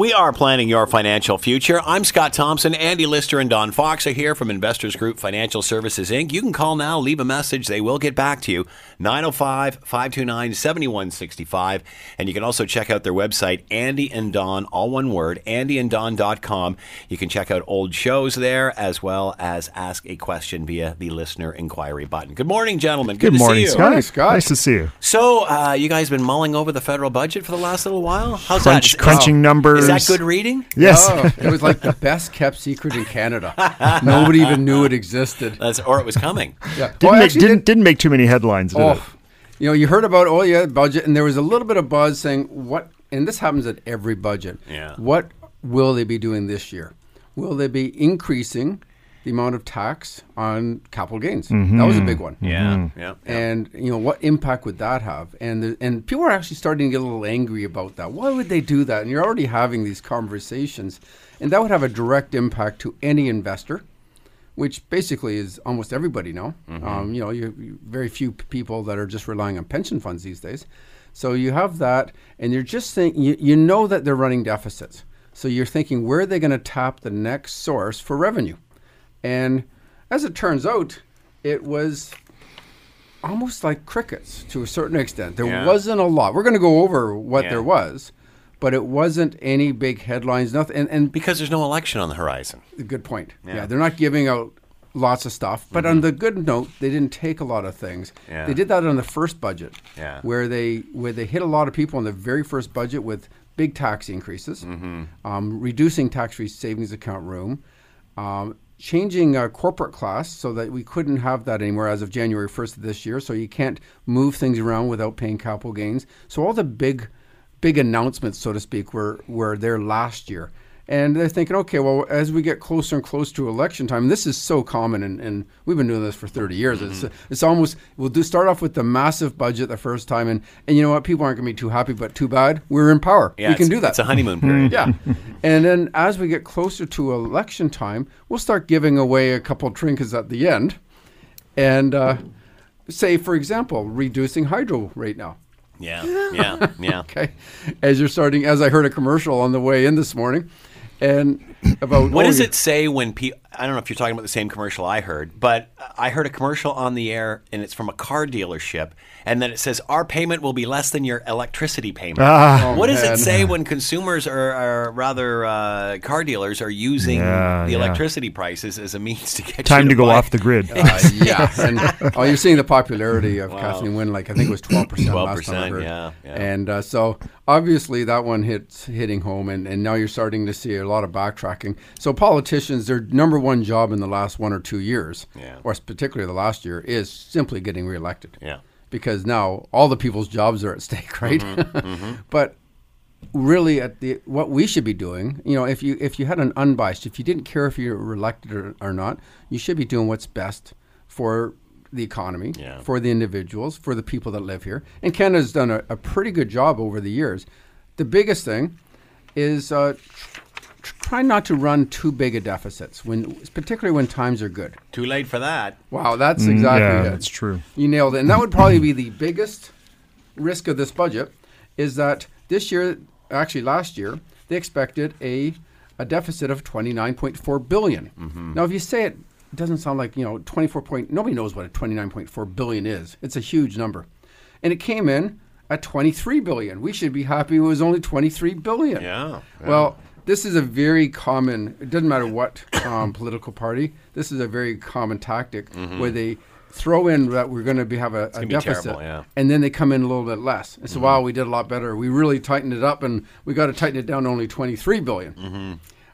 We are planning your financial future. I'm Scott Thompson. Andy Lister and Don Fox are here from Investors Group Financial Services, Inc. You can call now, leave a message. They will get back to you. 905 529 7165. And you can also check out their website, Andy and Don, all one word, andyanddon.com. You can check out old shows there as well as ask a question via the listener inquiry button. Good morning, gentlemen. Good, Good to morning, see you. Scott. Morning, Scott. Nice to see you. So, uh, you guys have been mulling over the federal budget for the last little while? How's Crunch, that? crunching numbers. Is that good reading? Yes. Oh, it was like the best kept secret in Canada. Nobody even knew it existed. That's, or it was coming. Yeah. Didn't, Oh, make, didn't, did- didn't make too many headlines, did it? Oh, you know, you heard about oh yeah, budget, and there was a little bit of buzz saying what, and this happens at every budget. Yeah. What will they be doing this year? Will they be increasing the amount of tax on capital gains? Mm-hmm. That was a big one. Yeah, mm-hmm. yeah. And you know what impact would that have? And the, and people are actually starting to get a little angry about that. Why would they do that? And you're already having these conversations, and that would have a direct impact to any investor, which basically is almost everybody now. Mm-hmm. Um, you know, you, you very few people that are just relying on pension funds these days. So you have that, and you're just thinking you, you know that they're running deficits. So you're thinking where are they going to tap the next source for revenue? And as it turns out, it was almost like crickets to a certain extent. There Yeah. wasn't a lot. We're going to go over what Yeah. there was, but it wasn't any big headlines. Nothing. And, and Because there's no election on the horizon. good point. Yeah. Yeah. they're not giving out lots of stuff. But on the good note, they didn't take a lot of things. Yeah. They did that on the first budget, Yeah. where they where they hit a lot of people in the very first budget with big tax increases, um, reducing tax-free savings account room. Um, Changing uh, corporate class so that we couldn't have that anymore as of January 1st of this year. So you can't move things around without paying capital gains. So all the big big announcements, so to speak, were were there last year. And they're thinking, okay, well, as we get closer and closer to election time, this is so common, and, and we've been doing this for 30 years. It's, it's almost, we'll do start off with the massive budget the first time, and, and you know what? People aren't going to be too happy, but too bad. We're in power. Yeah, we can do that. It's a honeymoon period. yeah. and then as we get closer to election time, we'll start giving away a couple trinkets at the end. And uh, say, for example, reducing hydro right now. Yeah, yeah, yeah. Okay. As you're starting, as I heard a commercial on the way in this morning, and about What oh, does you- it say when people? I don't know if you're talking about the same commercial I heard, but I heard a commercial on the air, and it's from a car dealership, and then it says our payment will be less than your electricity payment. Ah. what does man. it say when consumers are, are rather uh, car dealers are using Yeah, the yeah. electricity prices as a means to get Time you to go buy- off the grid. Uh, yeah, and oh, you're seeing the popularity of Kathleen Wynne. Like I think it was twelve percent last time I 12%, heard. yeah, yeah. And uh, so obviously that one hits hitting home, and, and now you're starting to see a lot of backtracking. So politicians, their number one job in the last one or two years, Yeah. or particularly the last year, is simply getting reelected. Yeah. because now all the people's jobs are at stake, right? Mm-hmm, but really, at the what we should be doing, you know, if you if you had an unbiased, if you didn't care if you were elected or, or not, you should be doing what's best for the economy, Yeah. for the individuals, for the people that live here. And Canada's done a, a pretty good job over the years. The biggest thing is uh, tr- try not to run too big a deficits when, particularly when times are good. Too late for that. Wow, that's exactly Mm, yeah, it. that's true. You nailed it. And that would probably be the biggest risk of this budget is that this year, actually last year, they expected a, a deficit of 29.4 billion. Now, if you say it, it doesn't sound like, you know, 24 point, nobody knows what a 29.4 billion is. It's a huge number. And it came in at 23 billion. We should be happy it was only 23 billion. Yeah, yeah. Well, this is a very common, it doesn't matter what um, political party, this is a very common tactic where they throw in that we're going to be, have a, a Mm-hmm. deficit terrible, yeah. Mm-hmm. and then they come in a little bit less. And so, wow, we did a lot better. We really tightened it up and we got to tighten it down to only 23 billion, Mm-hmm.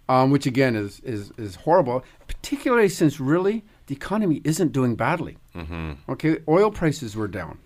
Um, which again is, is, is horrible, particularly since really the economy isn't doing badly. Mm-hmm. Okay, oil prices were down.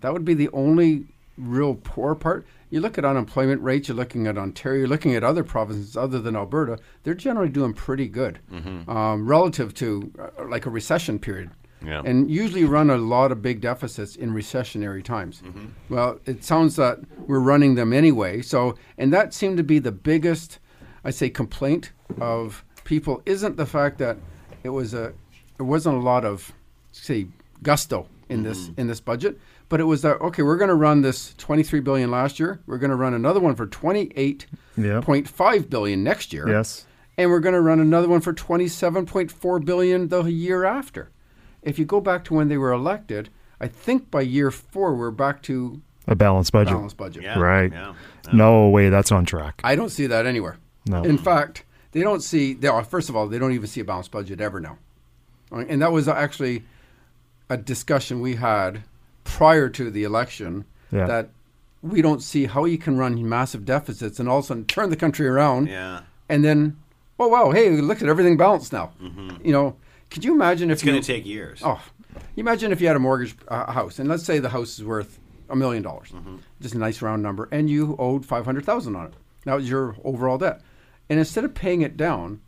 That would be the only real poor part. You look at unemployment rates, you're looking at Ontario, you're looking at other provinces other than Alberta, they're generally doing pretty good um, relative to uh, like a recession period. Yeah. And usually run a lot of big deficits in recessionary times. Well, it sounds that we're running them anyway. So, and that seemed to be the biggest, I say, complaint of people isn't the fact that it was a, there wasn't a lot of, say, gusto in this mm-hmm. in this budget, But it was that okay. We're going to run this 23 billion last year. We're going to run another one for 28.5 billion next year. Yes. and we're going to run another one for 27.4 billion the year after. If you go back to when they were elected, I think by year four we're back to A balanced budget. balanced budget. Yeah. Right. Yeah. No way that's on track. I don't see that anywhere. No. In fact, they don't see. They, are- first of all, they don't even see a balanced budget ever now, and that was actually a discussion we had prior to the election. Yeah. That we don't see how you can run massive deficits and all of a sudden turn the country around. Yeah. and then, oh wow, hey, look at everything balanced now. You know, could you imagine if Mm-hmm. It's going you, to take years. Oh, imagine if you had a mortgage uh, house, and let's say the house is worth a million dollars, Mm-hmm. just a nice round number, and you owed five hundred thousand on it. That was your overall debt, and instead of paying it down,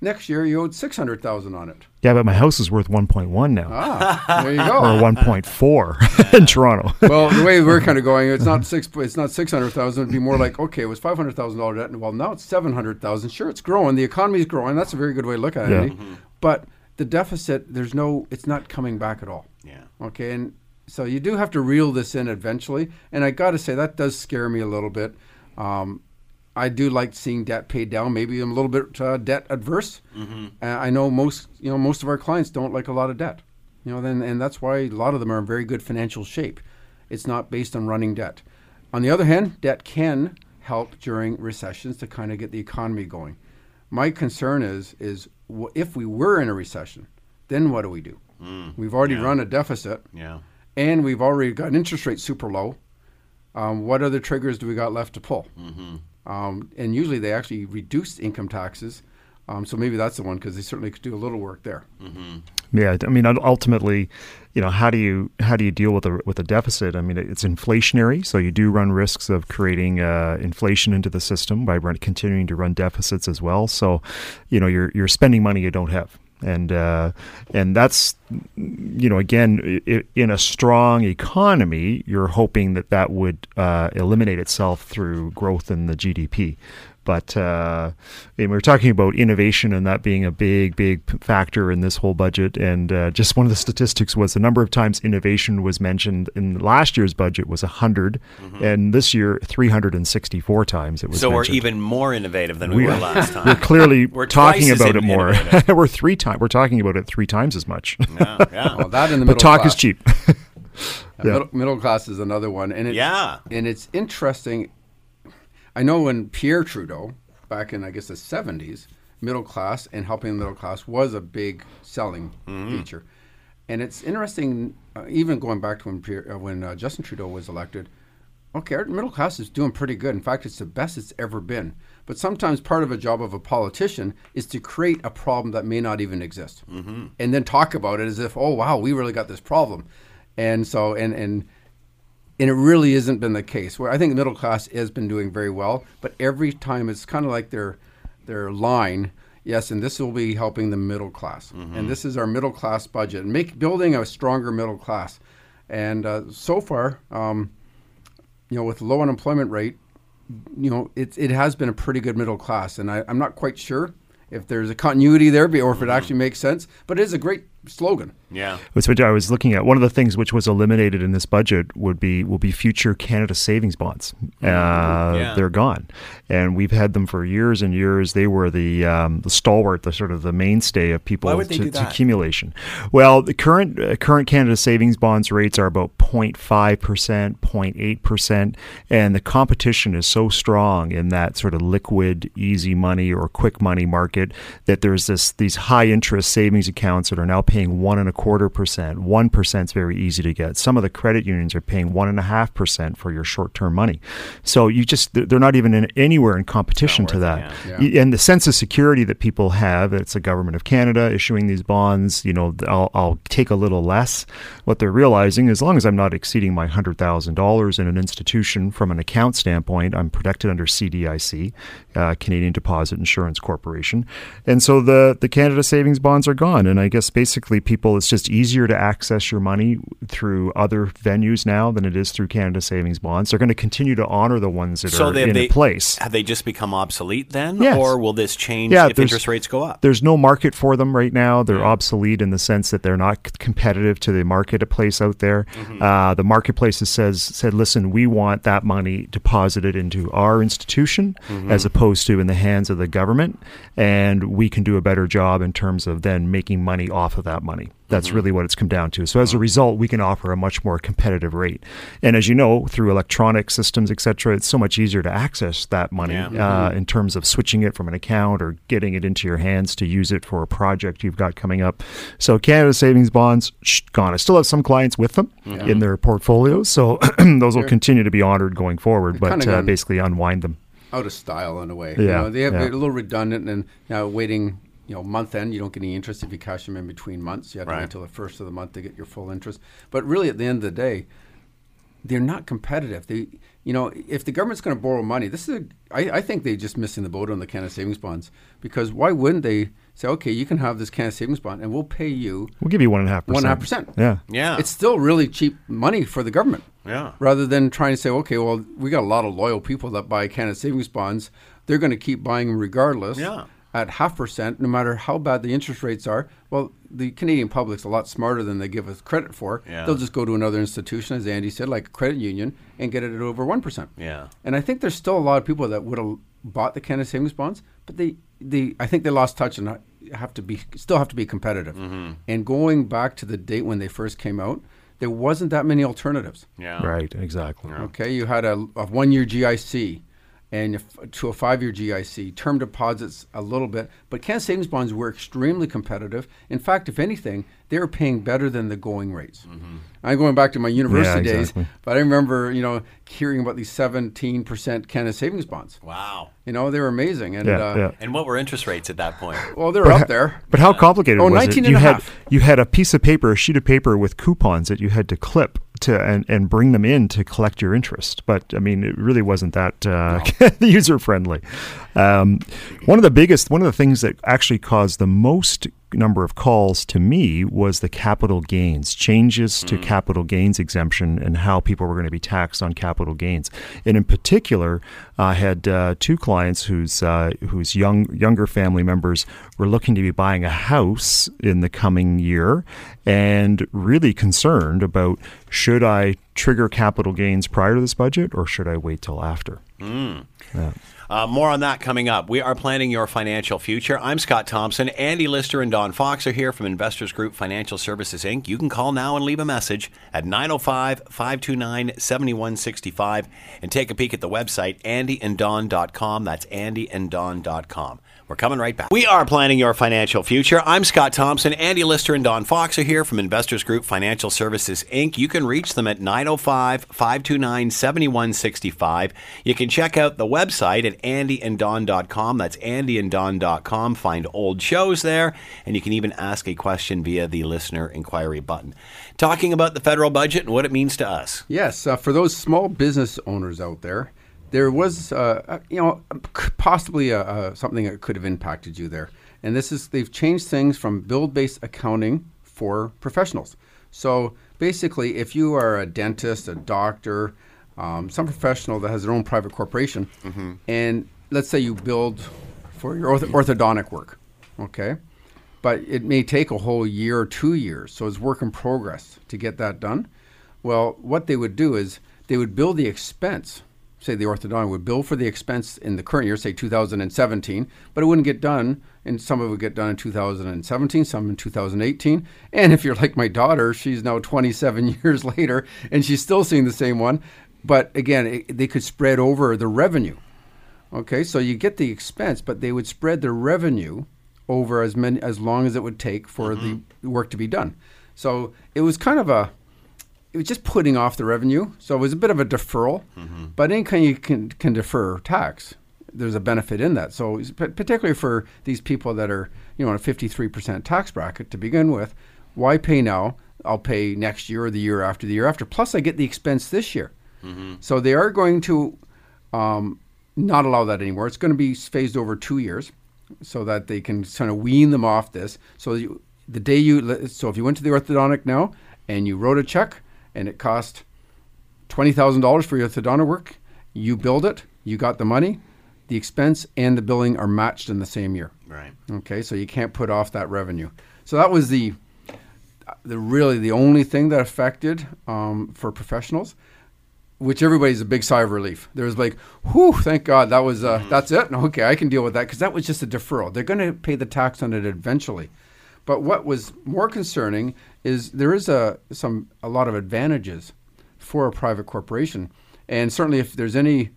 next year you owed six hundred thousand on it. Yeah, but my house is worth 1.1 now, Ah, there you go. or 1.4 in Toronto. well, the way we're kind of going, it's not six, it's not six hundred thousand. It'd be more like okay, it was five hundred thousand dollar debt, and well, now it's seven hundred thousand. Sure, it's growing. The economy's growing. That's a very good way to look at it. Yeah. Andy. But the deficit, there's no, it's not coming back at all. Yeah. Okay, and so you do have to reel this in eventually. And I got to say that does scare me a little bit. Um, I do like seeing debt paid down. Maybe I'm a little bit uh, debt adverse. Uh, I know most, you know, most of our clients don't like a lot of debt. You know, then and that's why a lot of them are in very good financial shape. It's not based on running debt. On the other hand, debt can help during recessions to kind of get the economy going. My concern is is if we were in a recession, then what do we do? We've already yeah. run a deficit Yeah. and we've already got interest rates super low. Um, what other triggers do we got left to pull? Um, and usually they actually reduce income taxes. Um, so maybe that's the one because they certainly could do a little work there. Yeah, I mean, ultimately, you know, how do you how do you deal with a with a deficit? I mean, it's inflationary, so you do run risks of creating uh, inflation into the system by run, continuing to run deficits as well. So, you know, you're you're spending money you don't have, and uh, and that's you know, again, in a strong economy, you're hoping that that would uh, eliminate itself through growth in the GDP. But uh, and we we're talking about innovation and that being a big, big factor in this whole budget. And uh, just one of the statistics was the number of times innovation was mentioned in last year's budget was 100, and this year 364 times it was. So we're even more innovative than we, were last time. We're clearly We're talking twice as about it more. we're three times. We're talking about it three times as much. yeah. Yeah. Well, that in the but talk class. is cheap. Yeah. Middle, middle class is another one, and it's, Yeah. and it's interesting. I know when Pierre Trudeau, back in I guess the seventies, middle class and helping the middle class was a big selling feature, and it's interesting. Uh, even going back to when Pierre, uh, when uh, Justin Trudeau was elected, okay, our middle class is doing pretty good. In fact, it's the best it's ever been. But sometimes part of a job of a politician is to create a problem that may not even exist, mm-hmm. and then talk about it as if, oh wow, we really got this problem, and so and and and it really hasn't been the case. Where I think the middle class has been doing very well, but every time it's kind of like their their line. Yes, and this will be helping the middle class, and this is our middle class budget, make building a stronger middle class. And uh, so far, um, you know, with low unemployment rate, you know, it it has been a pretty good middle class, and I, I'm not quite sure if there's a continuity there, or if it actually makes sense. But it is a great slogan. Yeah. That's what I was looking at. One of the things which was eliminated in this budget would be will be future Canada savings bonds. Uh, Yeah. They're gone, and we've had them for years and years. They were the um, the stalwart, the sort of the mainstay of people Why would they to, do to accumulation. Well, the current uh, current Canada savings bonds rates are about 0.5 percent, 0.8 percent, and the competition is so strong in that sort of liquid, easy money or quick money market that there's this these high interest savings accounts that are now paying one and a quarter percent. One percent is very easy to get. Some of the credit unions are paying one and a half percent for your short term money. So you just they're not even in, anywhere in competition to that. it, yeah. And the sense of security that people have, it's the government of Canada issuing these bonds. You know, I'll, I'll take a little less. What they're realizing, as long as I'm not exceeding my hundred thousand dollars in an institution from an account standpoint, I'm protected under CDIC, uh, Canadian Deposit Insurance Corporation, and so the the Canada savings bonds are gone. And I guess basically people, it's just easier to access your money through other venues now than it is through Canada Savings Bonds. They're going to continue to honor the ones that So are they, in they place. Have they just become obsolete then, Yes. or will this change Yeah, if interest rates go up? There's no market for them right now. They're obsolete in the sense that they're not competitive to the marketplace out there. Mm-hmm. Uh, the marketplace has says said, listen, we want that money deposited into our institution Mm-hmm. as opposed to in the hands of the government, and we can do a better job in terms of then making money off of that money. That's Mm-hmm. really what it's come down to. So as a result, we can offer a much more competitive rate. And as you know, through electronic systems, et cetera, it's so much easier to access that money Yeah. uh, in terms of switching it from an account or getting it into your hands to use it for a project you've got coming up. So Canada Savings Bonds shh, gone. I still have some clients with them in their portfolios, so those will continue to be honored going forward. But kinda uh, basically unwind them. out of style in a way. Yeah, you know, they have yeah. they're a little redundant, and now waiting, you know, month end, you don't get any interest if you cash them in between months. You have to Right. wait until the first of the month to get your full interest. But really, at the end of the day, they're not competitive. They, you know, if the government's going to borrow money, this is, a, I, I think they're just missing the boat on the Canada Savings Bonds because why wouldn't they say, okay, you can have this Canada Savings Bond, and we'll pay you We'll give you one and a half percent. one and a half percent. Yeah. Yeah. It's still really cheap money for the government. Yeah. Rather than trying to say, okay, well, we got a lot of loyal people that buy Canada savings bonds. They're going to keep buying them regardless. Yeah. At half percent, no matter how bad the interest rates are. Well, the Canadian public's a lot smarter than they give us credit for. Yeah. They'll just go to another institution, as Andy said, like a credit union, and get it at over one percent. Yeah. And I think there's still a lot of people that would have bought the Canada savings bonds, but they, they I think they lost touch and have to be still have to be competitive. Mm-hmm. And going back to the date when they first came out, there wasn't that many alternatives. Yeah. Right. Exactly. Okay, you had a, a one-year GIC and if, to a five-year GIC, term deposits a little bit, but Canada savings bonds were extremely competitive. In fact, if anything, they were paying better than the going rates. I'm going back to my university Yeah, days, but I remember, you know, hearing about these 17% Canada savings bonds. Wow. You know, they were amazing, and Yeah, uh, yeah. And what were interest rates at that point? well, they were But up ha- there. But how complicated Oh, was 19 it? and You a had half. you had a piece of paper, a sheet of paper with coupons that you had to clip to and, and bring them in to collect your interest. But I mean, it really wasn't that uh, user friendly. Um, one of the biggest, one of the things that actually caused the most number of calls to me was the capital gains changes to capital gains exemption and how people were going to be taxed on capital gains. And in particular, I had uh, two clients whose uh, whose young younger family members were looking to be buying a house in the coming year, and really concerned about should I trigger capital gains prior to this budget or should I wait till after? Uh, more on that coming up. We are planning your financial future. I'm Scott Thompson. Andy Lister and Don Fox are here from Investors Group Financial Services, Inc. You can call now and leave a message at 905 529 7165 and take a peek at the website, andyanddon.com. That's andyanddon.com. We're coming right back. We are planning your financial future. I'm Scott Thompson. Andy Lister and Don Fox are here from Investors Group Financial Services, Inc. You can reach them at 905 529 7165. You can check out the website at andyanddon.com. That's andyanddon.com. Find old shows there, and you can even ask a question via the listener inquiry button. Talking about the federal budget and what it means to us. Yes, uh, for those small business owners out there, there was, uh, uh, you know, possibly a, uh something that could have impacted you there. And this is they've changed things from build-based accounting for professionals. So basically, if you are a dentist, a doctor, um, some professional that has their own private corporation, and let's say you billed for your ortho- orthodontic work, okay, but it may take a whole year or two years. So it's work in progress to get that done. Well, what they would do is they would bill the expense. Say the orthodontist would bill for the expense in the current year, say 2017, but it wouldn't get done, and some of it would get done in 2017, some in 2018. And if you're like my daughter, she's now 27 years later, and she's still seeing the same one. But again, it, they could spread over the revenue. Okay, so you get the expense, but they would spread the revenue over as many as long as it would take for mm-hmm. the work to be done. So it was kind of a it was just putting off the revenue. So it was a bit of a deferral. But anytime you can can defer tax, there's a benefit in that. So particularly for these people that are you know in a 53% tax bracket to begin with, why pay now? I'll pay next year or the year after the year after. Plus, I get the expense this year. So they are going to um, not allow that anymore. It's going to be phased over two years so that they can kind of wean them off this. So you, the day you so if you went to the orthodontic now and you wrote a check and it cost twenty thousand dollars for your orthodontic work, you billed it, you got the money, the expense and the billing are matched in the same year. Right. Okay, so you can't put off that revenue. So that was the the really the only thing that affected um, for professionals, which everybody's a big sigh of relief. There was like, whew, thank God that was uh, that's it. Okay, I can deal with that because that was just a deferral. They're going to pay the tax on it eventually. But what was more concerning is there is a some a lot of advantages for a private corporation, and certainly if there's any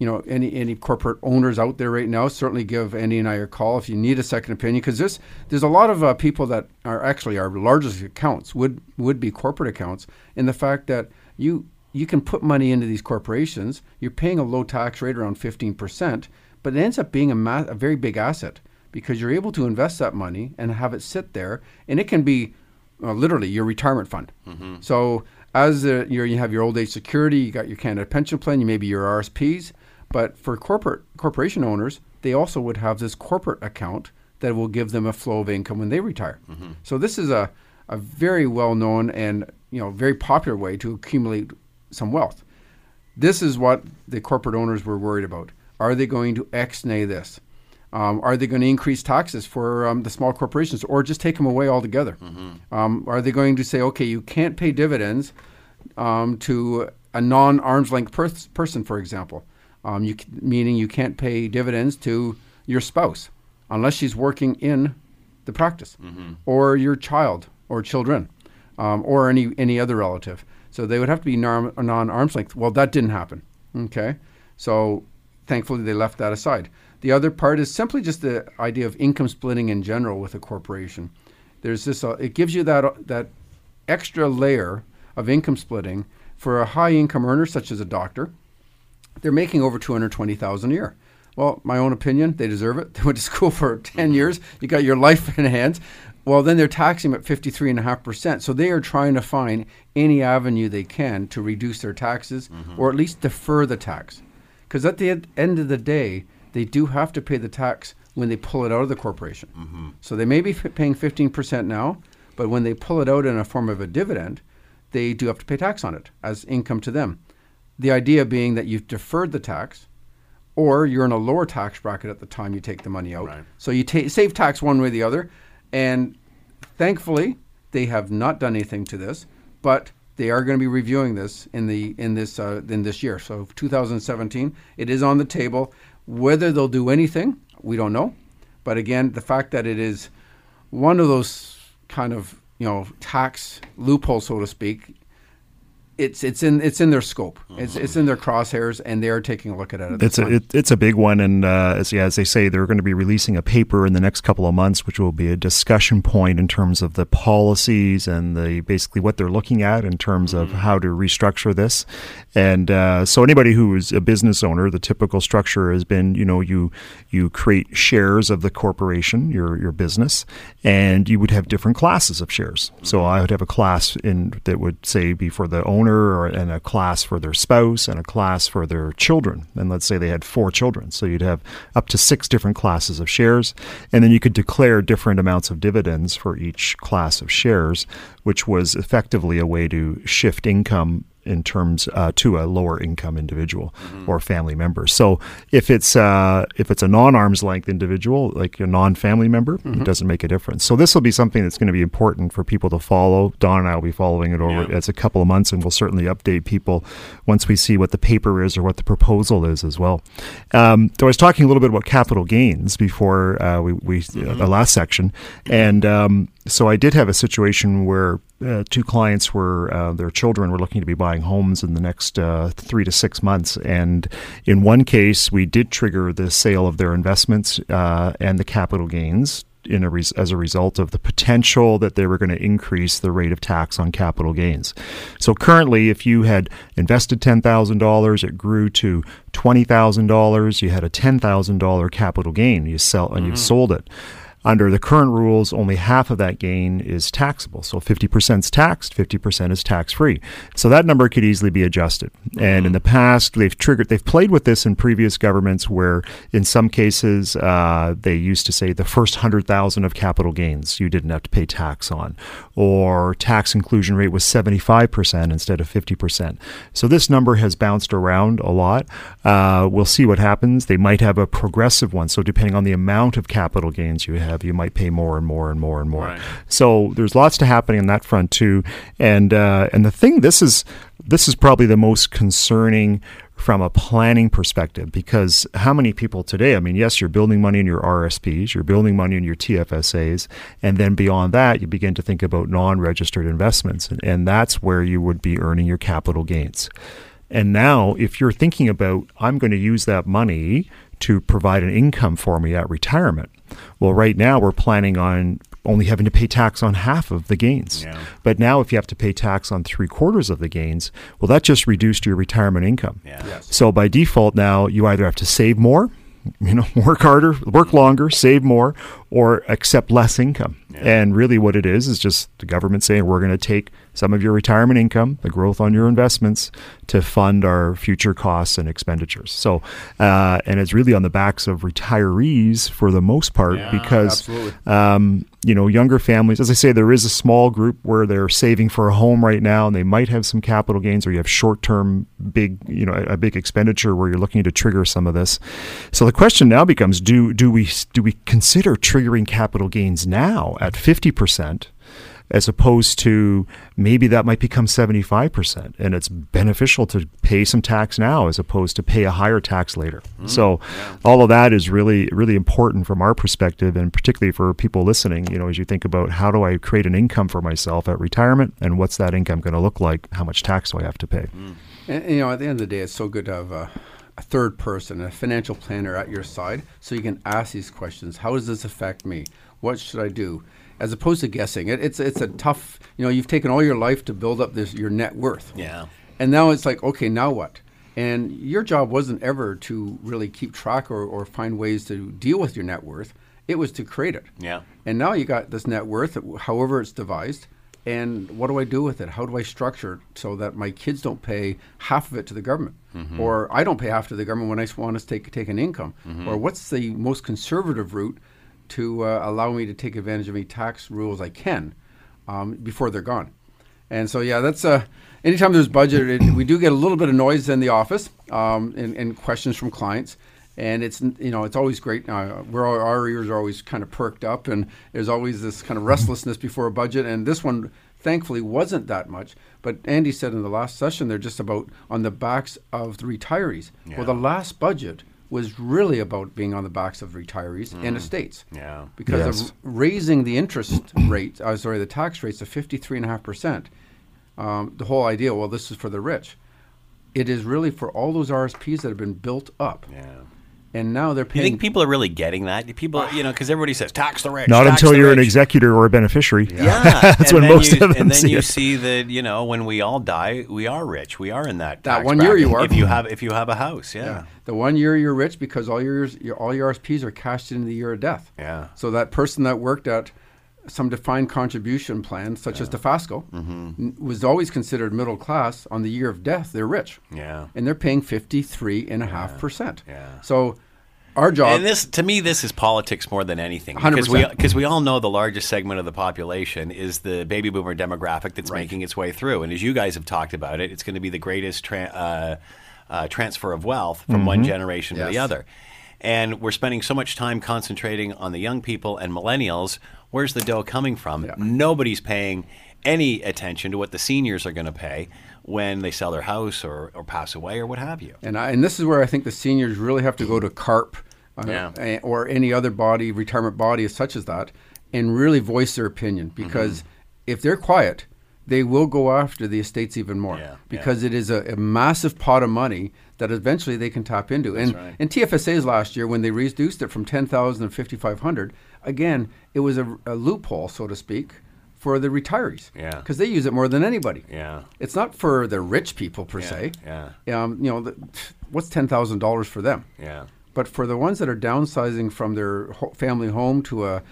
you know any any corporate owners out there right now certainly give Andy and I a call if you need a second opinion because there's there's a lot of uh, people that are actually our largest accounts would would be corporate accounts in the fact that you you can put money into these corporations you're paying a low tax rate around 15% but it ends up being a, ma- a very big asset because you're able to invest that money and have it sit there and it can be uh, literally your retirement fund so as you're, you have your old age security you got your Canada pension plan you maybe your RSPs but for corporate corporation owners, they also would have this corporate account that will give them a flow of income when they retire. So this is a, a very well known and you know very popular way to accumulate some wealth. This is what the corporate owners were worried about. Are they going to ex-nay this? Um, are they going to increase taxes for um, the small corporations or just take them away altogether? Um, are they going to say, okay, you can't pay dividends um, to a non arm's length pers- person, for example? Um, you, c- meaning you can't pay dividends to your spouse unless she's working in the practice, or your child or children, um, or any any other relative. So they would have to be non arm's length. Well, that didn't happen. Okay, so thankfully they left that aside. The other part is simply just the idea of income splitting in general with a corporation. There's this. Uh, it gives you that uh, that extra layer of income splitting for a high income earner such as a doctor. They're making over 220000 a year. Well my own opinion they deserve it. They went to school for 10 mm-hmm. years. You got your life in hands. Well then they're taxing them at 53.5% so they are trying to find any avenue they can to reduce their taxes mm-hmm. or at least defer the tax. Because at the end of the day they do have to pay the tax when they pull it out of the corporation so they may be f- paying 15% now but when they pull it out in a form of a dividend they do have to pay tax on it as income to them the idea being that you've deferred the tax, or you're in a lower tax bracket at the time you take the money out. Right. So you ta- save tax one way or the other. And thankfully, they have not done anything to this, but they are going to be reviewing this in the in this uh, in this year. So 2017, it is on the table. Whether they'll do anything, we don't know. But again, the fact that it is one of those kind of you know tax loopholes, so to speak, it's it's in it's in their scope. It's it's in their crosshairs, and they are taking a look at it. It's a it, it's a big one, and uh, as, yeah, as they say, they're going to be releasing a paper in the next couple of months, which will be a discussion point in terms of the policies and the basically what they're looking at in terms of how to restructure this. And uh, so, anybody who is a business owner, the typical structure has been, you know, you you create shares of the corporation, your your business, and you would have different classes of shares. So I would have a class in that would say be for the owner, or and a class for their spouse, and a class for their children. And let's say they had four children, so you'd have up to six different classes of shares, and then you could declare different amounts of dividends for each class of shares, which was effectively a way to shift income in terms uh, to a lower income individual or family member. So if it's uh, if it's a non arm's length individual, like a non family member, it doesn't make a difference. So this will be something that's going to be important for people to follow. Don and I will be following it over Yeah. as a couple of months, and we'll certainly update people once we see what the paper is or what the proposal is as well. Um, so I was talking a little bit about capital gains before uh, we, we uh, the last section, and um, so I did have a situation where uh, two clients were uh, their children were looking to be buying homes in the next uh, three to six months, and in one case we did trigger the sale of their investments uh, and the capital gains in a res- as a result of the potential that they were going to increase the rate of tax on capital gains. So currently, if you had invested ten thousand dollars, it grew to twenty thousand dollars. You had a ten thousand dollar capital gain. You sell and you sold it. Under the current rules, only half of that gain is taxable. So 50% is taxed, 50% is tax free. So that number could easily be adjusted. And in the past, they've triggered, they've played with this in previous governments where in some cases uh, they used to say the first 100,000 of capital gains you didn't have to pay tax on, or tax inclusion rate was 75% instead of 50%. So this number has bounced around a lot. Uh, we'll see what happens. They might have a progressive one. So depending on the amount of capital gains you have, you might pay more and more and more and more. Right. So there's lots to happening on that front too. And uh, and the thing this is this is probably the most concerning from a planning perspective because how many people today i mean yes you're building money in your rsps you're building money in your tfsas and then beyond that you begin to think about non-registered investments and, and that's where you would be earning your capital gains and now if you're thinking about i'm going to use that money to provide an income for me at retirement well right now we're planning on only having to pay tax on half of the gains. Yeah. But now, if you have to pay tax on three quarters of the gains, well, that just reduced your retirement income. Yeah. Yes. So by default, now you either have to save more, you know, work harder, work longer, save more, or accept less income. And really, what it is is just the government saying we're going to take some of your retirement income, the growth on your investments, to fund our future costs and expenditures. So, uh, and it's really on the backs of retirees for the most part Yeah, because um, you know, younger families, as I say, there is a small group where they're saving for a home right now and they might have some capital gains or you have short term big, you know, a, a big expenditure where you're looking to trigger some of this. So the question now becomes do do we do we consider triggering capital gains now at 50%? As opposed to maybe that might become 75%, and it's beneficial to pay some tax now as opposed to pay a higher tax later. Mm, so, all of that is really, really important from our perspective, and particularly for people listening. You know, as you think about how do I create an income for myself at retirement, and what's that income going to look like? How much tax do I have to pay? And, and, you know, at the end of the day, it's so good to have a, a third person, a financial planner at your side, so you can ask these questions. How does this affect me? What should I do? As opposed to guessing, it, it's it's a tough. You know, you've taken all your life to build up this your net worth, Yeah. and now it's like, okay, now what? And your job wasn't ever to really keep track or, or find ways to deal with your net worth. It was to create it. Yeah. And now you got this net worth, however it's devised. And what do I do with it? How do I structure it so that my kids don't pay half of it to the government, mm-hmm. or I don't pay half to the government when I want to take take an income, mm-hmm. or what's the most conservative route to uh, allow me to take advantage of any tax rules I can um, before they're gone? And so, yeah, that's uh, anytime there's budget, it, we do get a little bit of noise in the office um, and, and questions from clients. And it's you know it's always great. Uh, we're all, our ears are always kind of perked up, and there's always this kind of restlessness before a budget. And this one, thankfully, wasn't that much. But Andy said in the last session, they're just about on the backs of the retirees. Well, the last budget was really about being on the backs of retirees and estates Yeah. because Yes. of raising the interest rate, uh, sorry, the tax rates to 53.5%. Um, the whole idea, well, this is for the rich. It is really for all those RSPs that have been built up. Yeah. And now they're You paying. think people are really getting that? Do People, you know, because everybody says tax the rich. Not tax until the you're an executor or a beneficiary. Yeah, That's and when most you, of them And then see you it. see that you know when we all die, we are rich. We are in that. That tax one year you bracket. are. If you have if you have a house, yeah. yeah. The one year you're rich because all your, your all your RSPs are cashed in the year of death. Yeah. So that person that worked at some defined contribution plan, such as Dofasco, Mm-hmm. was always considered middle class. On the year of death, they're rich. Yeah. And they're paying fifty-three and a half percent. Yeah. So our job. And this, to me, this is politics more than anything. Because we, 100. because we all know the largest segment of the population is the baby boomer demographic that's making its way through. And as you guys have talked about it, it's going to be the greatest tra- uh, uh, transfer of wealth from one generation to the other. And we're spending so much time concentrating on the young people and millennials. Where's the dough coming from? Nobody's paying any attention to what the seniors are going to pay when they sell their house or, or pass away or what have you. And, I, and this is where I think the seniors really have to go to CARP uh, Yeah. or any other body, retirement body such as that, and really voice their opinion. Mm-hmm. Because if they're quiet, they will go after the estates even more. Yeah, because it is a, a massive pot of money that eventually they can tap into. and right. and TFSA's last year, when they reduced it from 10,000 to 5,500, again, it was a, a loophole, so to speak, for the retirees. Yeah. Because they use it more than anybody. Yeah. It's not for the rich people per Yeah, se. yeah. Um, you know, the, what's ten thousand dollars for them? Yeah. But for the ones that are downsizing from their ho- family home to a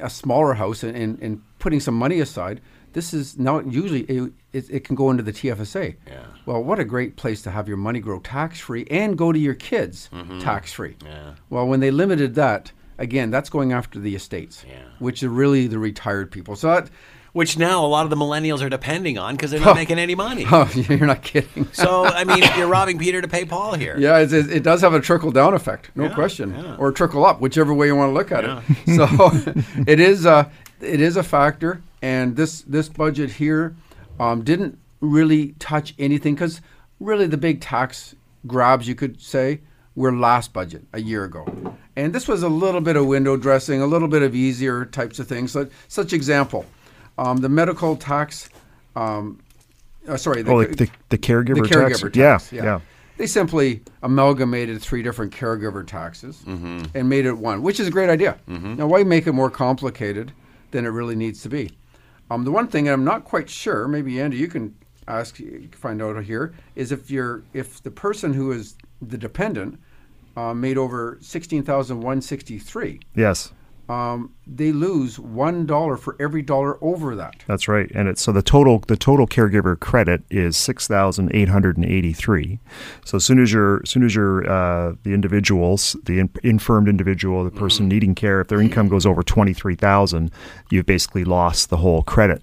a smaller house and, and, and putting some money aside, this is now usually it, it, it, can go into the TFSA. Yeah. Well, what a great place to have your money grow tax free and go to your kids mm-hmm. tax free. Yeah. Well, when they limited that, again, that's going after the estates, yeah. which are really the retired people. So that which now a lot of the millennials are depending on because they're not making any money. Oh, you're not kidding. so I mean, you're robbing Peter to pay Paul here. Yeah, it, it does have a trickle down effect, no yeah, question, yeah. or trickle up, whichever way you want to look at yeah. it. So it is a it is a factor, and this this budget here um, didn't really touch anything because really the big tax grabs you could say were last budget a year ago. And this was a little bit of window dressing, a little bit of easier types of things. So, such example, um, the medical tax. Um, uh, sorry, the, oh, like the, the caregiver, the caregiver tax. tax. Yeah, yeah, They simply amalgamated three different caregiver taxes mm-hmm. and made it one, which is a great idea. Mm-hmm. Now, why make it more complicated than it really needs to be? Um, the one thing I'm not quite sure, maybe Andy, you can ask, find out here, is if you're if the person who is the dependent uh, made over sixteen thousand one sixty three. Yes um, they lose one dollar for every dollar over that. That's right, and it's so the total the total caregiver credit is six thousand eight hundred and eighty three. So as soon as you're as soon as you're uh, the individuals, the in, infirmed individual, the person mm-hmm. needing care, if their income goes over twenty three thousand, you've basically lost the whole credit.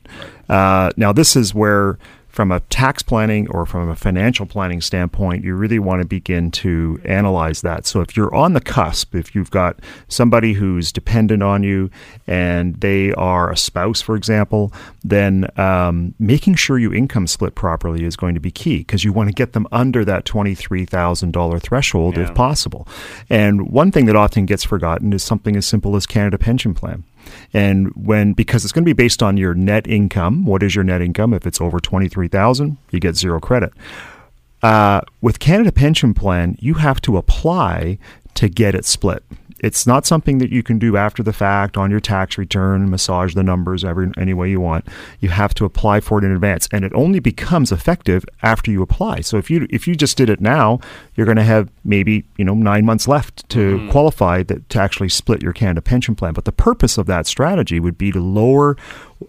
Uh, now this is where from a tax planning or from a financial planning standpoint, you really want to begin to analyze that. So if you're on the cusp, if you've got somebody who's dependent on you and they are a spouse, for example, then um, making sure you income split properly is going to be key because you want to get them under that $23,000 threshold yeah. if possible. And one thing that often gets forgotten is something as simple as Canada Pension Plan. And when because it's going to be based on your net income, what is your net income? If it's over twenty three thousand, you get zero credit. Uh, with Canada Pension Plan, you have to apply to get it split. It's not something that you can do after the fact on your tax return, massage the numbers every any way you want. You have to apply for it in advance, and it only becomes effective after you apply. So if you if you just did it now, you're going to have maybe you know nine months left to mm-hmm. qualify that to actually split your Canada pension plan. But the purpose of that strategy would be to lower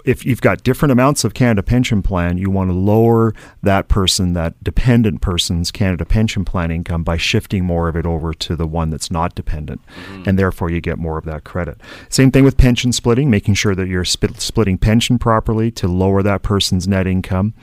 if you've got different amounts of Canada pension plan, you want to lower that person, that dependent person's Canada pension plan income by shifting more of it over to the one that's not dependent. Mm-hmm. And therefore, you get more of that credit. Same thing with pension splitting, making sure that you're sp- splitting pension properly to lower that person's net income.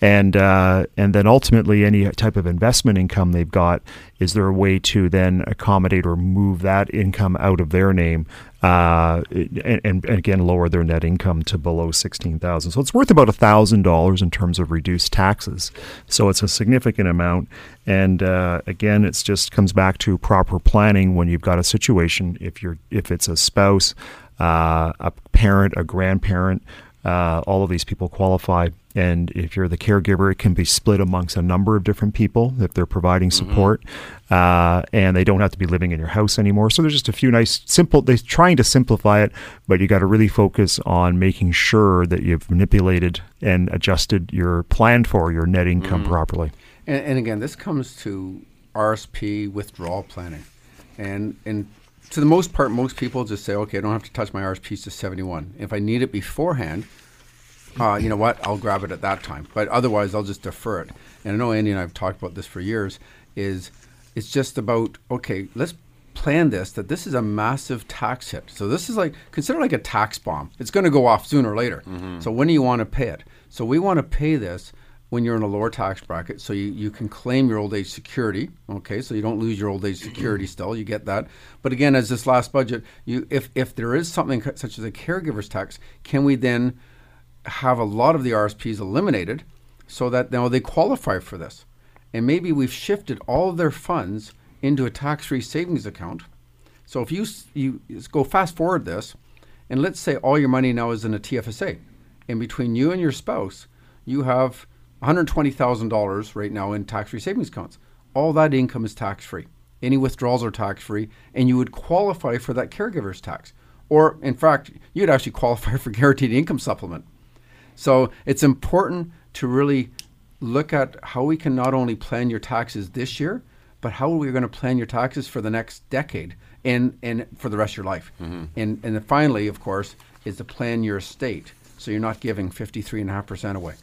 And, uh, and then ultimately, any type of investment income they've got, is there a way to then accommodate or move that income out of their name uh, and, and, again lower their net income to below sixteen thousand. So it's worth about thousand dollars in terms of reduced taxes. So it's a significant amount. And uh, again, it just comes back to proper planning when you've got a situation. If you're if it's a spouse, uh, a parent, a grandparent. Uh, all of these people qualify. And if you're the caregiver, it can be split amongst a number of different people if they're providing mm-hmm. support. Mm-hmm. Uh, and they don't have to be living in your house anymore. So there's just a few nice, simple, they're trying to simplify it, but you got to really focus on making sure that you've manipulated and adjusted your plan for your net income mm-hmm. properly. And, and again, this comes to RSP withdrawal planning. And, and to the most part, most people just say, okay, I don't have to touch my RSPs to 71. If I need it beforehand, uh, you know what, I'll grab it at that time. But otherwise, I'll just defer it. And I know Andy and I have talked about this for years. Is it's just about okay, let's plan this that this is a massive tax hit. So this is like consider like a tax bomb. It's going to go off sooner or later. Mm-hmm. So when do you want to pay it? So we want to pay this when you're in a lower tax bracket so you, you can claim your old age security okay so you don't lose your old age security still you get that but again as this last budget you if if there is something such as a caregiver's tax can we then have a lot of the RSPs eliminated so that now they qualify for this and maybe we've shifted all of their funds into a tax-free savings account so if you you go fast forward this and let's say all your money now is in a TFSA and between you and your spouse you have $120,000 right now in tax free savings accounts. All that income is tax free. Any withdrawals are tax free, and you would qualify for that caregiver's tax. Or, in fact, you'd actually qualify for guaranteed income supplement. So it's important to really look at how we can not only plan your taxes this year, but how are we're going to plan your taxes for the next decade and and for the rest of your life. Mm-hmm. And and then finally, of course, is to plan your estate so you're not giving 53.5% away.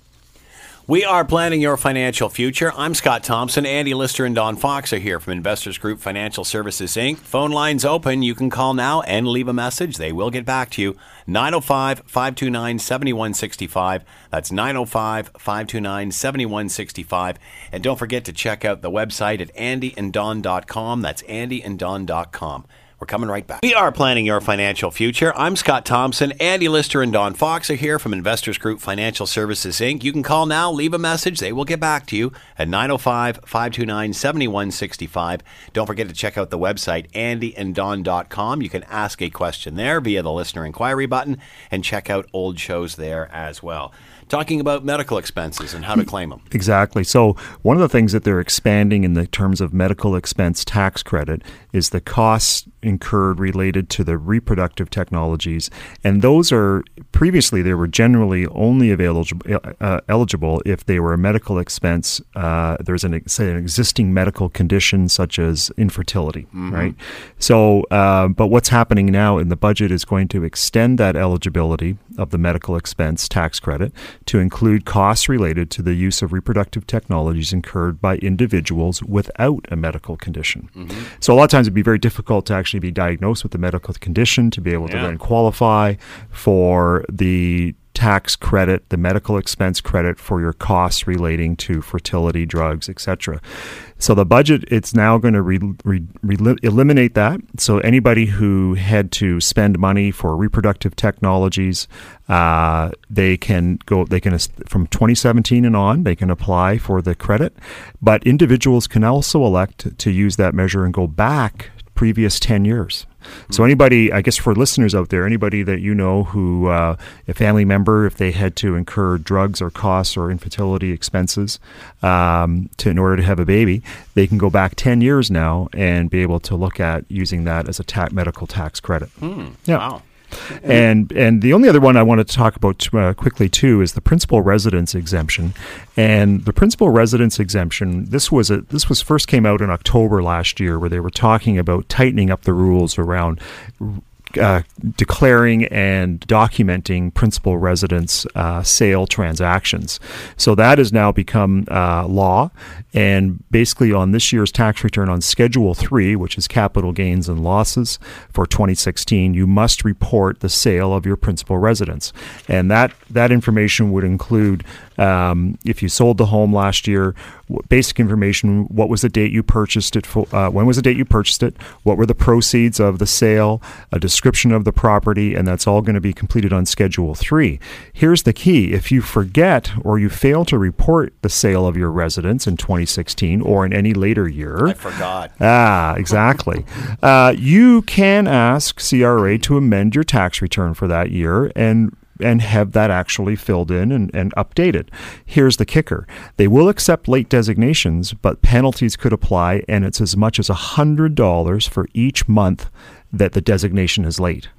We are planning your financial future. I'm Scott Thompson. Andy Lister and Don Fox are here from Investors Group Financial Services Inc. Phone lines open. You can call now and leave a message. They will get back to you. 905 529 7165. That's 905 529 7165. And don't forget to check out the website at andyanddon.com. That's andyanddon.com. We're coming right back. We are planning your financial future. I'm Scott Thompson. Andy Lister and Don Fox are here from Investors Group Financial Services Inc. You can call now, leave a message. They will get back to you at 905 529 7165. Don't forget to check out the website, andyanddon.com. You can ask a question there via the listener inquiry button and check out old shows there as well. Talking about medical expenses and how to claim them. Exactly. So one of the things that they're expanding in the terms of medical expense tax credit is the costs incurred related to the reproductive technologies, and those are previously they were generally only available uh, eligible if they were a medical expense. Uh, there's an say an existing medical condition such as infertility, right? So, uh, but what's happening now in the budget is going to extend that eligibility of the medical expense tax credit to include costs related to the use of reproductive technologies incurred by individuals without a medical condition. Mm-hmm. So, a lot of times it'd be very difficult to actually be diagnosed with a medical condition to be able to Yeah. then qualify for the tax credit, the medical expense credit for your costs relating to fertility drugs, etc. So the budget it's now going to re, re, re, eliminate that. So anybody who had to spend money for reproductive technologies, uh, they can go. They can from 2017 and on, they can apply for the credit. But individuals can also elect to use that measure and go back previous 10 years. So anybody, I guess for listeners out there, anybody that you know who, uh, a family member, if they had to incur drugs or costs or infertility expenses um, to in order to have a baby, they can go back 10 years now and be able to look at using that as a ta- medical tax credit. Yeah. Wow. And and the only other one I wanted to talk about uh, quickly too is the principal residence exemption. And the principal residence exemption this was a this was first came out in October last year where they were talking about tightening up the rules around uh, declaring and documenting principal residence uh, sale transactions. So that has now become uh, law. And basically, on this year's tax return on Schedule 3, which is capital gains and losses for 2016, you must report the sale of your principal residence. And that, that information would include um, if you sold the home last year, basic information what was the date you purchased it for, uh, when was the date you purchased it, what were the proceeds of the sale, a description of the property, and that's all going to be completed on Schedule 3. Here's the key if you forget or you fail to report the sale of your residence in 2016 or in any later year, I forgot. Ah, exactly. uh, you can ask CRA to amend your tax return for that year and and have that actually filled in and, and updated. Here's the kicker. They will accept late designations, but penalties could apply, and it's as much as $100 for each month that the designation is late,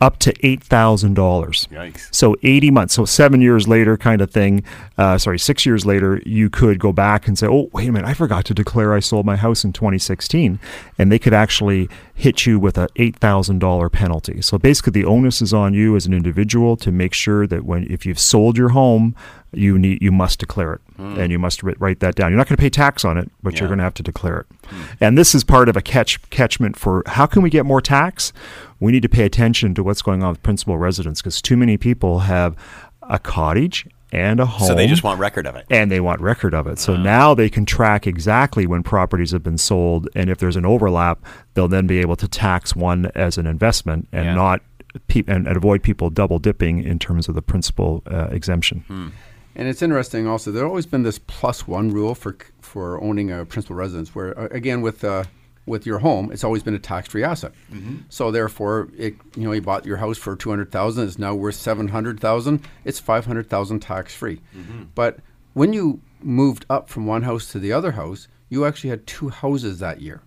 up to $8,000. Yikes. So 80 months, so seven years later, kind of thing. Uh, sorry, six years later, you could go back and say, "Oh, wait a minute, I forgot to declare I sold my house in 2016," and they could actually hit you with a $8,000 penalty. So basically, the onus is on you as an individual to make sure that when if you've sold your home, you need you must declare it, hmm. and you must wri- write that down. You're not going to pay tax on it, but Yeah. you're going to have to declare it. Hmm. And this is part of a catch catchment for how can we get more tax? We need to pay attention to what's going on with principal residence because too many people have a cottage and a home. So they just want record of it. and they want record of it. So now they can track exactly when properties have been sold, and if there's an overlap, they'll then be able to tax one as an investment and Yeah. not pe- and, and avoid people double dipping in terms of the principal uh, exemption. And it's interesting also. There's always been this plus one rule for for owning a principal residence, where uh, again with uh, with your home, it's always been a tax free asset. Mm-hmm. So therefore, it you know you bought your house for two hundred thousand, it's now worth seven hundred thousand. It's five hundred thousand tax free. Mm-hmm. But when you moved up from one house to the other house, you actually had two houses that year.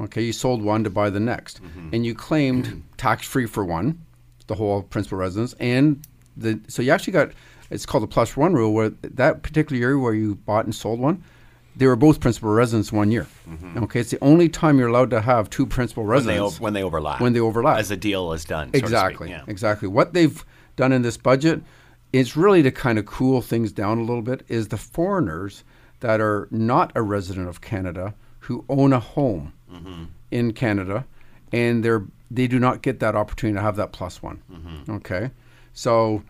Okay, you sold one to buy the next, mm-hmm. and you claimed tax free for one, the whole principal residence, and the so you actually got it's called the plus one rule where that particular year where you bought and sold one, they were both principal residents one year. Okay, it's the only time you're allowed to have two principal Mm-hmm. When they, residents o- when they overlap. when they overlap. As the deal is done. so Exactly. yeah. Exactly. What they've done in this budget is really to kind of cool things down a little bit is the foreigners that are not a resident of Canada who own a home Mm-hmm. in Canada and they're they do not get that opportunity to have that plus one. Mm-hmm. Okay. So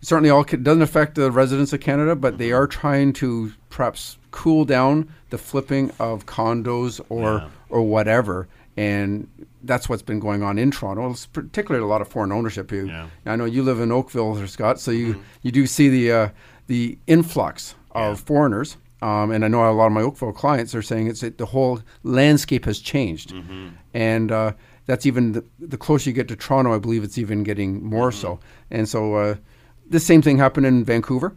certainly all doesn't affect the residents of Canada, but Mm-hmm. they are trying to perhaps cool down the flipping of condos or Yeah. or whatever. And that's what's been going on in Toronto. It's particularly a lot of foreign ownership. You, Yeah. I know you live in Oakville, Scott, so you, you do see the uh, the influx of foreigners. Um, and I know a lot of my Oakville clients are saying it's it, the whole landscape has changed, and uh, that's even the, the closer you get to Toronto, I believe it's even getting more so. And so uh, the same thing happened in Vancouver,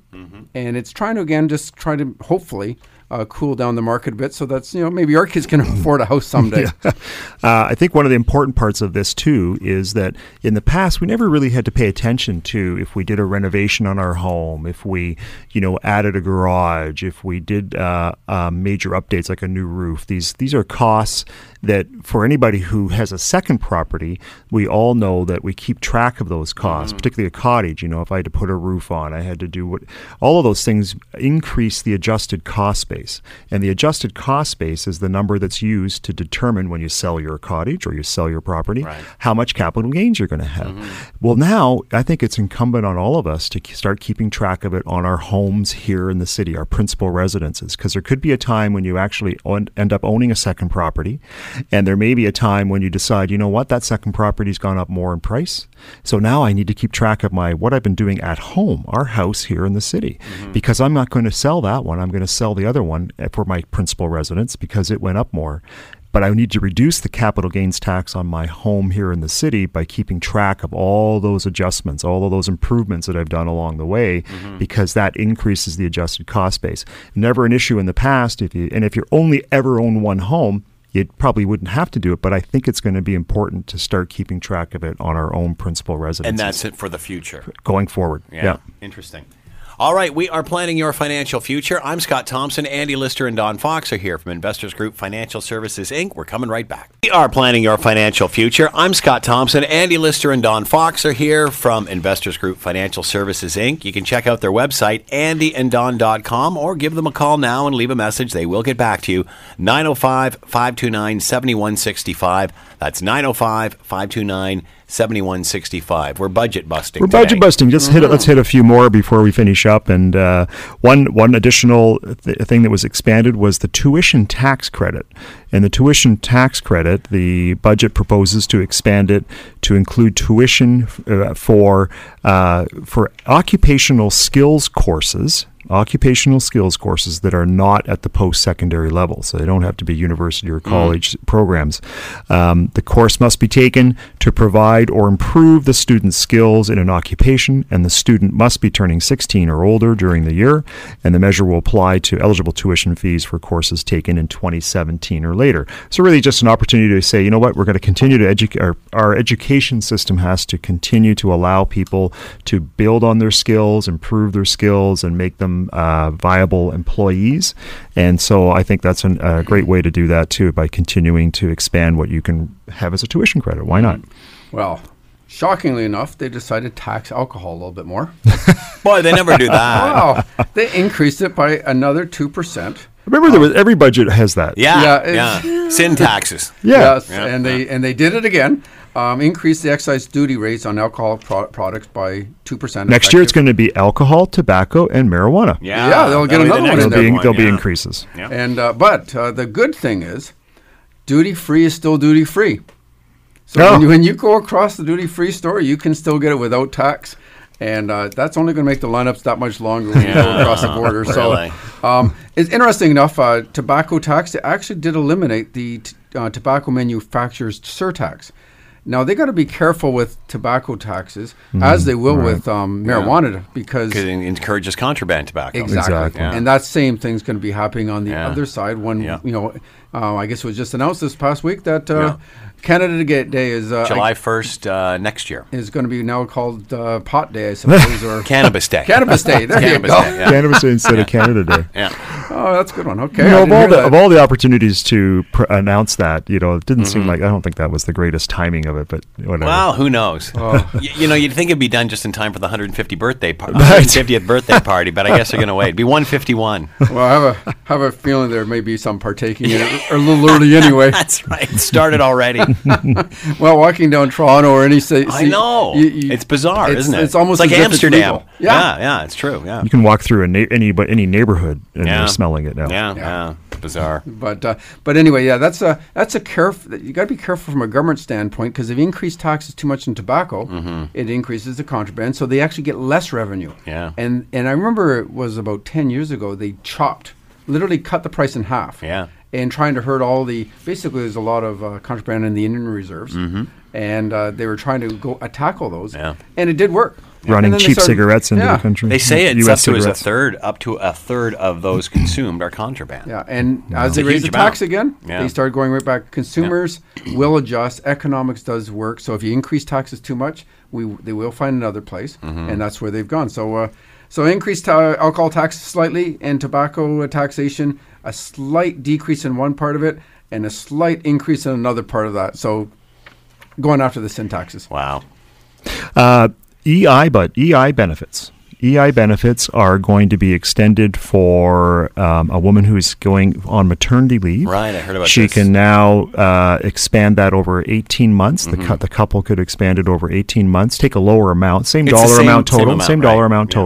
and it's trying to again just try to hopefully uh, cool down the market a bit, so that's you know maybe our kids can afford a house someday. Uh, I think one of the important parts of this too is that in the past we never really had to pay attention to if we did a renovation on our home, if we, you know, added a garage, if we did uh, uh, major updates like a new roof. These these are costs that for anybody who has a second property, we all know that we keep track of those costs, mm. particularly a cottage. You know, if I had to put a roof on, I had to do what all of those things increase the adjusted cost base. And the adjusted cost base is the number that's used to determine when you sell your cottage or you sell your property, Right. how much capital gains you're going to have. Mm-hmm. Well, now I think it's incumbent on all of us to start keeping track of it on our homes here in the city, our principal residences, because there could be a time when you actually end up owning a second property, and there may be a time when you decide, you know what, that second property's gone up more in price, so now I need to keep track of my what I've been doing at home, our house here in the city, because I'm not going to sell that one. I'm going to sell the other one eh, for my principal residence because it went up more but I need to reduce the capital gains tax on my home here in the city by keeping track of all those adjustments, all of those improvements that I've done along the way, because that increases the adjusted cost base. Never an issue in the past. If you and if you only ever own one home, you probably wouldn't have to do it. But I think it's going to be important to start keeping track of it on our own principal residence. And that's it for the future. going forward. Yeah. Interesting. All right, we are planning your financial future. I'm Scott Thompson. Andy Lister and Don Fox are here from Investors Group Financial Services Inc. We're coming right back. We are planning your financial future. I'm Scott Thompson. Andy Lister and Don Fox are here from Investors Group Financial Services Inc. You can check out their website, andyanddon.com, or give them a call now and leave a message. They will get back to you. 905 529 7165. That's 905 529 7165. We're budget busting. We're budget today. busting. Just hit. Let's hit a few more before we finish up. And uh, one one additional th- thing that was expanded was the tuition tax credit. And the tuition tax credit, the budget proposes to expand it to include tuition uh, for uh, for occupational skills courses occupational skills courses that are not at the post secondary level. So they don't have to be university or college programs. Um, the course must be taken to provide or improve the student's skills in an occupation, and the student must be turning 16 or older during the year. And the measure will apply to eligible tuition fees for courses taken in 2017 or later. So, really, just an opportunity to say, you know what, we're going to continue to educate, our, our education system has to continue to allow people to build on their skills, improve their skills, and make them uh, viable employees. And so I think that's an, a great way to do that too by continuing to expand what you can have as a tuition credit. Why not? Well, shockingly enough, they decided to tax alcohol a little bit more. Boy, they never do that. wow, they increased it by another two percent. Remember, there was, every budget has that. Yeah, Yeah, yeah. Sin taxes. Yeah. Yes, and they and they did it again. Um, increased the excise duty rates on alcohol pro- products by two percent. Next year, it's going to be alcohol, tobacco, and marijuana. Yeah, Yeah, they'll get that'll be the another one next There'll be, one, there'll be increases. Yeah. And uh, but uh, the good thing is, duty free is still duty free. So Oh. when, you, when you go across the duty free store, you can still get it without tax, and uh, that's only going to make the lineups that much longer when you go across the border. really. So um, it's interesting enough. Uh, tobacco tax they actually did eliminate the t- uh, tobacco manufacturer's surtax. Now they got to be careful with tobacco taxes, as they will with um, marijuana, because Because it encourages contraband tobacco. Exactly. Exactly. Yeah. And that same thing's going to be happening on the Yeah. other side when, Yeah. you know, uh, I guess it was just announced this past week that uh, Canada Day is uh, July 1st uh, next year. is going to be now called uh, Pot Day, I suppose, or Cannabis Day. Cannabis Day. There Cannabis you go. Day, yeah. Cannabis Day instead of Canada Day. Yeah. Oh, that's a good one. Okay. You know, of all, the, that. of all the opportunities to pr- announce that, you know, it didn't Mm-hmm. seem like I don't think that was the greatest timing of it, but whatever. Well, who knows? Oh. Y- you know, you'd think it'd be done just in time for the 150 birthday par- 150th birthday party, but I guess they're going to wait. It'd be 151. well, I have a have a feeling there may be some partaking in it a little early anyway. That's right. It started already. Well, walking down Toronto or any city, I know. you- you- it's bizarre, it's- isn't it? It's almost like as if Amsterdam. legal. yeah, yeah, it's true. Yeah. You can walk through a na- any but any neighborhood and Yeah. you're smelling it now. Yeah, Yeah. yeah. Bizarre. But uh, but anyway, yeah, that's a that's a careful. You got to be careful from a government standpoint because if you increase taxes too much in tobacco, it increases the contraband, so they actually get less revenue. Mm-hmm. Yeah. And and I remember it was about ten years ago they chopped, literally cut the price in half. Yeah. And trying to hurt all the basically there's a lot of uh, contraband in the Indian reserves, and uh, they were trying to go uh, tackle those. Mm-hmm. Yeah. And it did work. Running And then they cheap started- cigarettes into yeah. the country. They say it's US up to a third, up to a third of those consumed are contraband. Yeah, and as they raise the tax amount. again, Yeah. they start going right back. Consumers will adjust. Economics does work. So if you increase taxes too much, we they will find another place, Mm-hmm. and that's where they've gone. So uh, so increased ta- alcohol tax slightly and tobacco uh, taxation, a slight decrease in one part of it, and a slight increase in another part of that. So going after the sin taxes. Wow. Uh, EI, but EI benefits. EI benefits are going to be extended for um, a woman who's going on maternity leave. Right, I heard about she this. can now uh, expand that over 18 months. Mm-hmm. The, cou- the couple could expand it over 18 months, take a lower amount, same It's dollar same- amount same total, amount, same dollar right, amount yeah.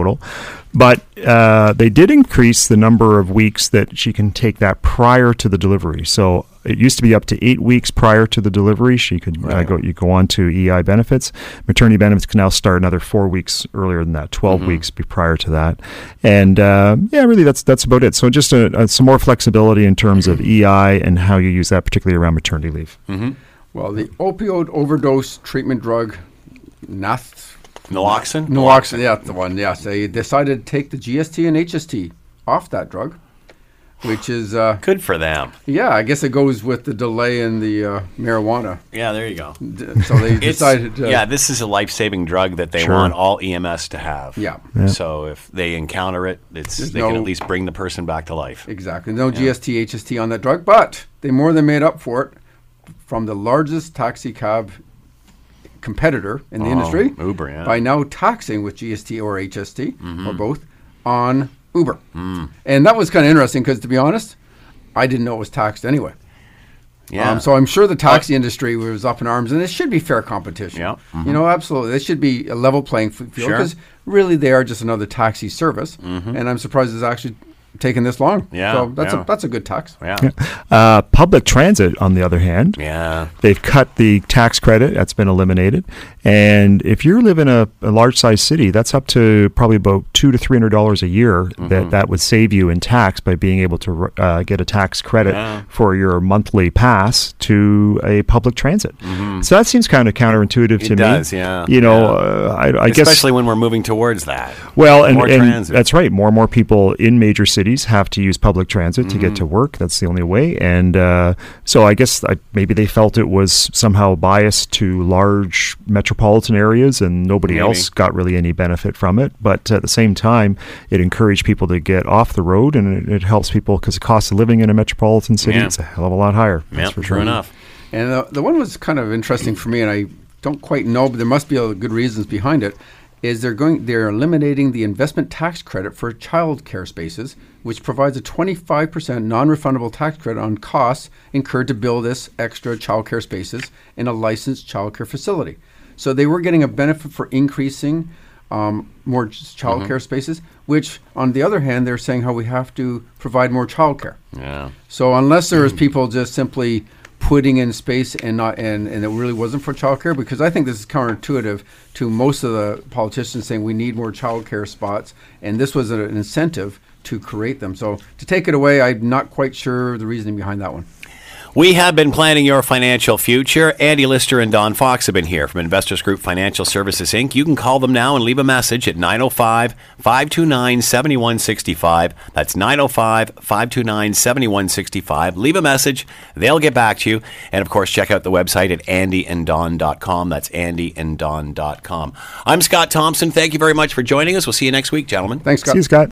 Total. But uh, they did increase the number of weeks that she can take that prior to the delivery. So it used to be up to eight weeks prior to the delivery. She could uh, go. You go on to EI benefits. Maternity benefits can now start another four weeks earlier than that. 12 Mm-hmm. weeks be prior to that. And uh, yeah, really, that's that's about it. So just a, a, some more flexibility in terms of EI and how you use that, particularly around maternity leave. Well, the opioid overdose treatment drug, Nath. Naloxone? Naloxone, yeah, the one. Yes, they decided to take the GST and HST off that drug, which is uh, Good for them. yeah. I guess it goes with the delay in the uh, marijuana. Yeah, there you go. D- So they decided. Uh, yeah, this is a life-saving drug that they Sure. want all EMS to have. Yeah. Yeah. So if they encounter it, it's There's they can at least bring the person back to life. exactly. No GST, HST on that drug, but they more than made up for it from the largest taxi cab competitor in the Oh, industry Uber, yeah. by now taxing with GST or HST Mm-hmm. or both on Uber. Mm. And that was kind of interesting because, to be honest, I didn't know it was taxed anyway. Yeah. Um, so I'm sure the taxi industry was up in arms, and it should be fair competition. Yeah, You know, absolutely. This should be a level playing field Sure. Mm-hmm. because really they are just another taxi service, and I'm surprised it's actually taken this long. Yeah, So that's yeah. a that's a good tax. yeah. Uh, public transit, on the other hand, Yeah. They've cut the tax credit. That's been eliminated. And if you live in a, a large size city, that's up to probably about two to three hundred dollars a year Mm-hmm. that that would save you in tax by being able to uh, get a tax credit Yeah. for your monthly pass to a public transit. So that seems kind of counterintuitive Mm-hmm. It to does, me. yeah, You know, yeah. uh, I, I guess Especially when we're moving towards that. well, and, More and transit. that's right. More and more people in major cities have to use public transit to Mm-hmm. get to work. That's the only way. And uh, so I guess I, maybe they felt it was somehow biased to large metropolitan areas, and nobody Maybe. else got really any benefit from it. But at the same time, it encouraged people to get off the road, and it, it helps people because the cost of living in a metropolitan city Yeah. is a hell of a lot higher. Yeah, That's for true sure. enough. And the, the one was kind of interesting for me, and I don't quite know, but there must be a good reasons behind it. Is they're going they're eliminating the investment tax credit for child care spaces, which provides a 25% non-refundable tax credit on costs incurred to build this extra child care spaces in a licensed child care facility. So they were getting a benefit for increasing um, more child care spaces, which on the other hand, they're saying how we have to provide more child care. Yeah. So unless there is was people just simply putting in space and not and, and it really wasn't for childcare, because I think this is counterintuitive to most of the politicians saying we need more childcare spots, and this was an incentive to create them. So to take it away, I'm not quite sure the reasoning behind that one. We have been planning your financial future. Andy Lister and Don Fox have been here from Investors Group Financial Services Inc. You can call them now and leave a message at 905 529 7165. That's 905 529 7165. Leave a message. They'll get back to you. And of course, check out the website at andyanddon.com. That's andyanddon.com. I'm Scott Thompson. Thank you very much for joining us. We'll see you next week, gentlemen. Thanks, Scott. See you, Scott.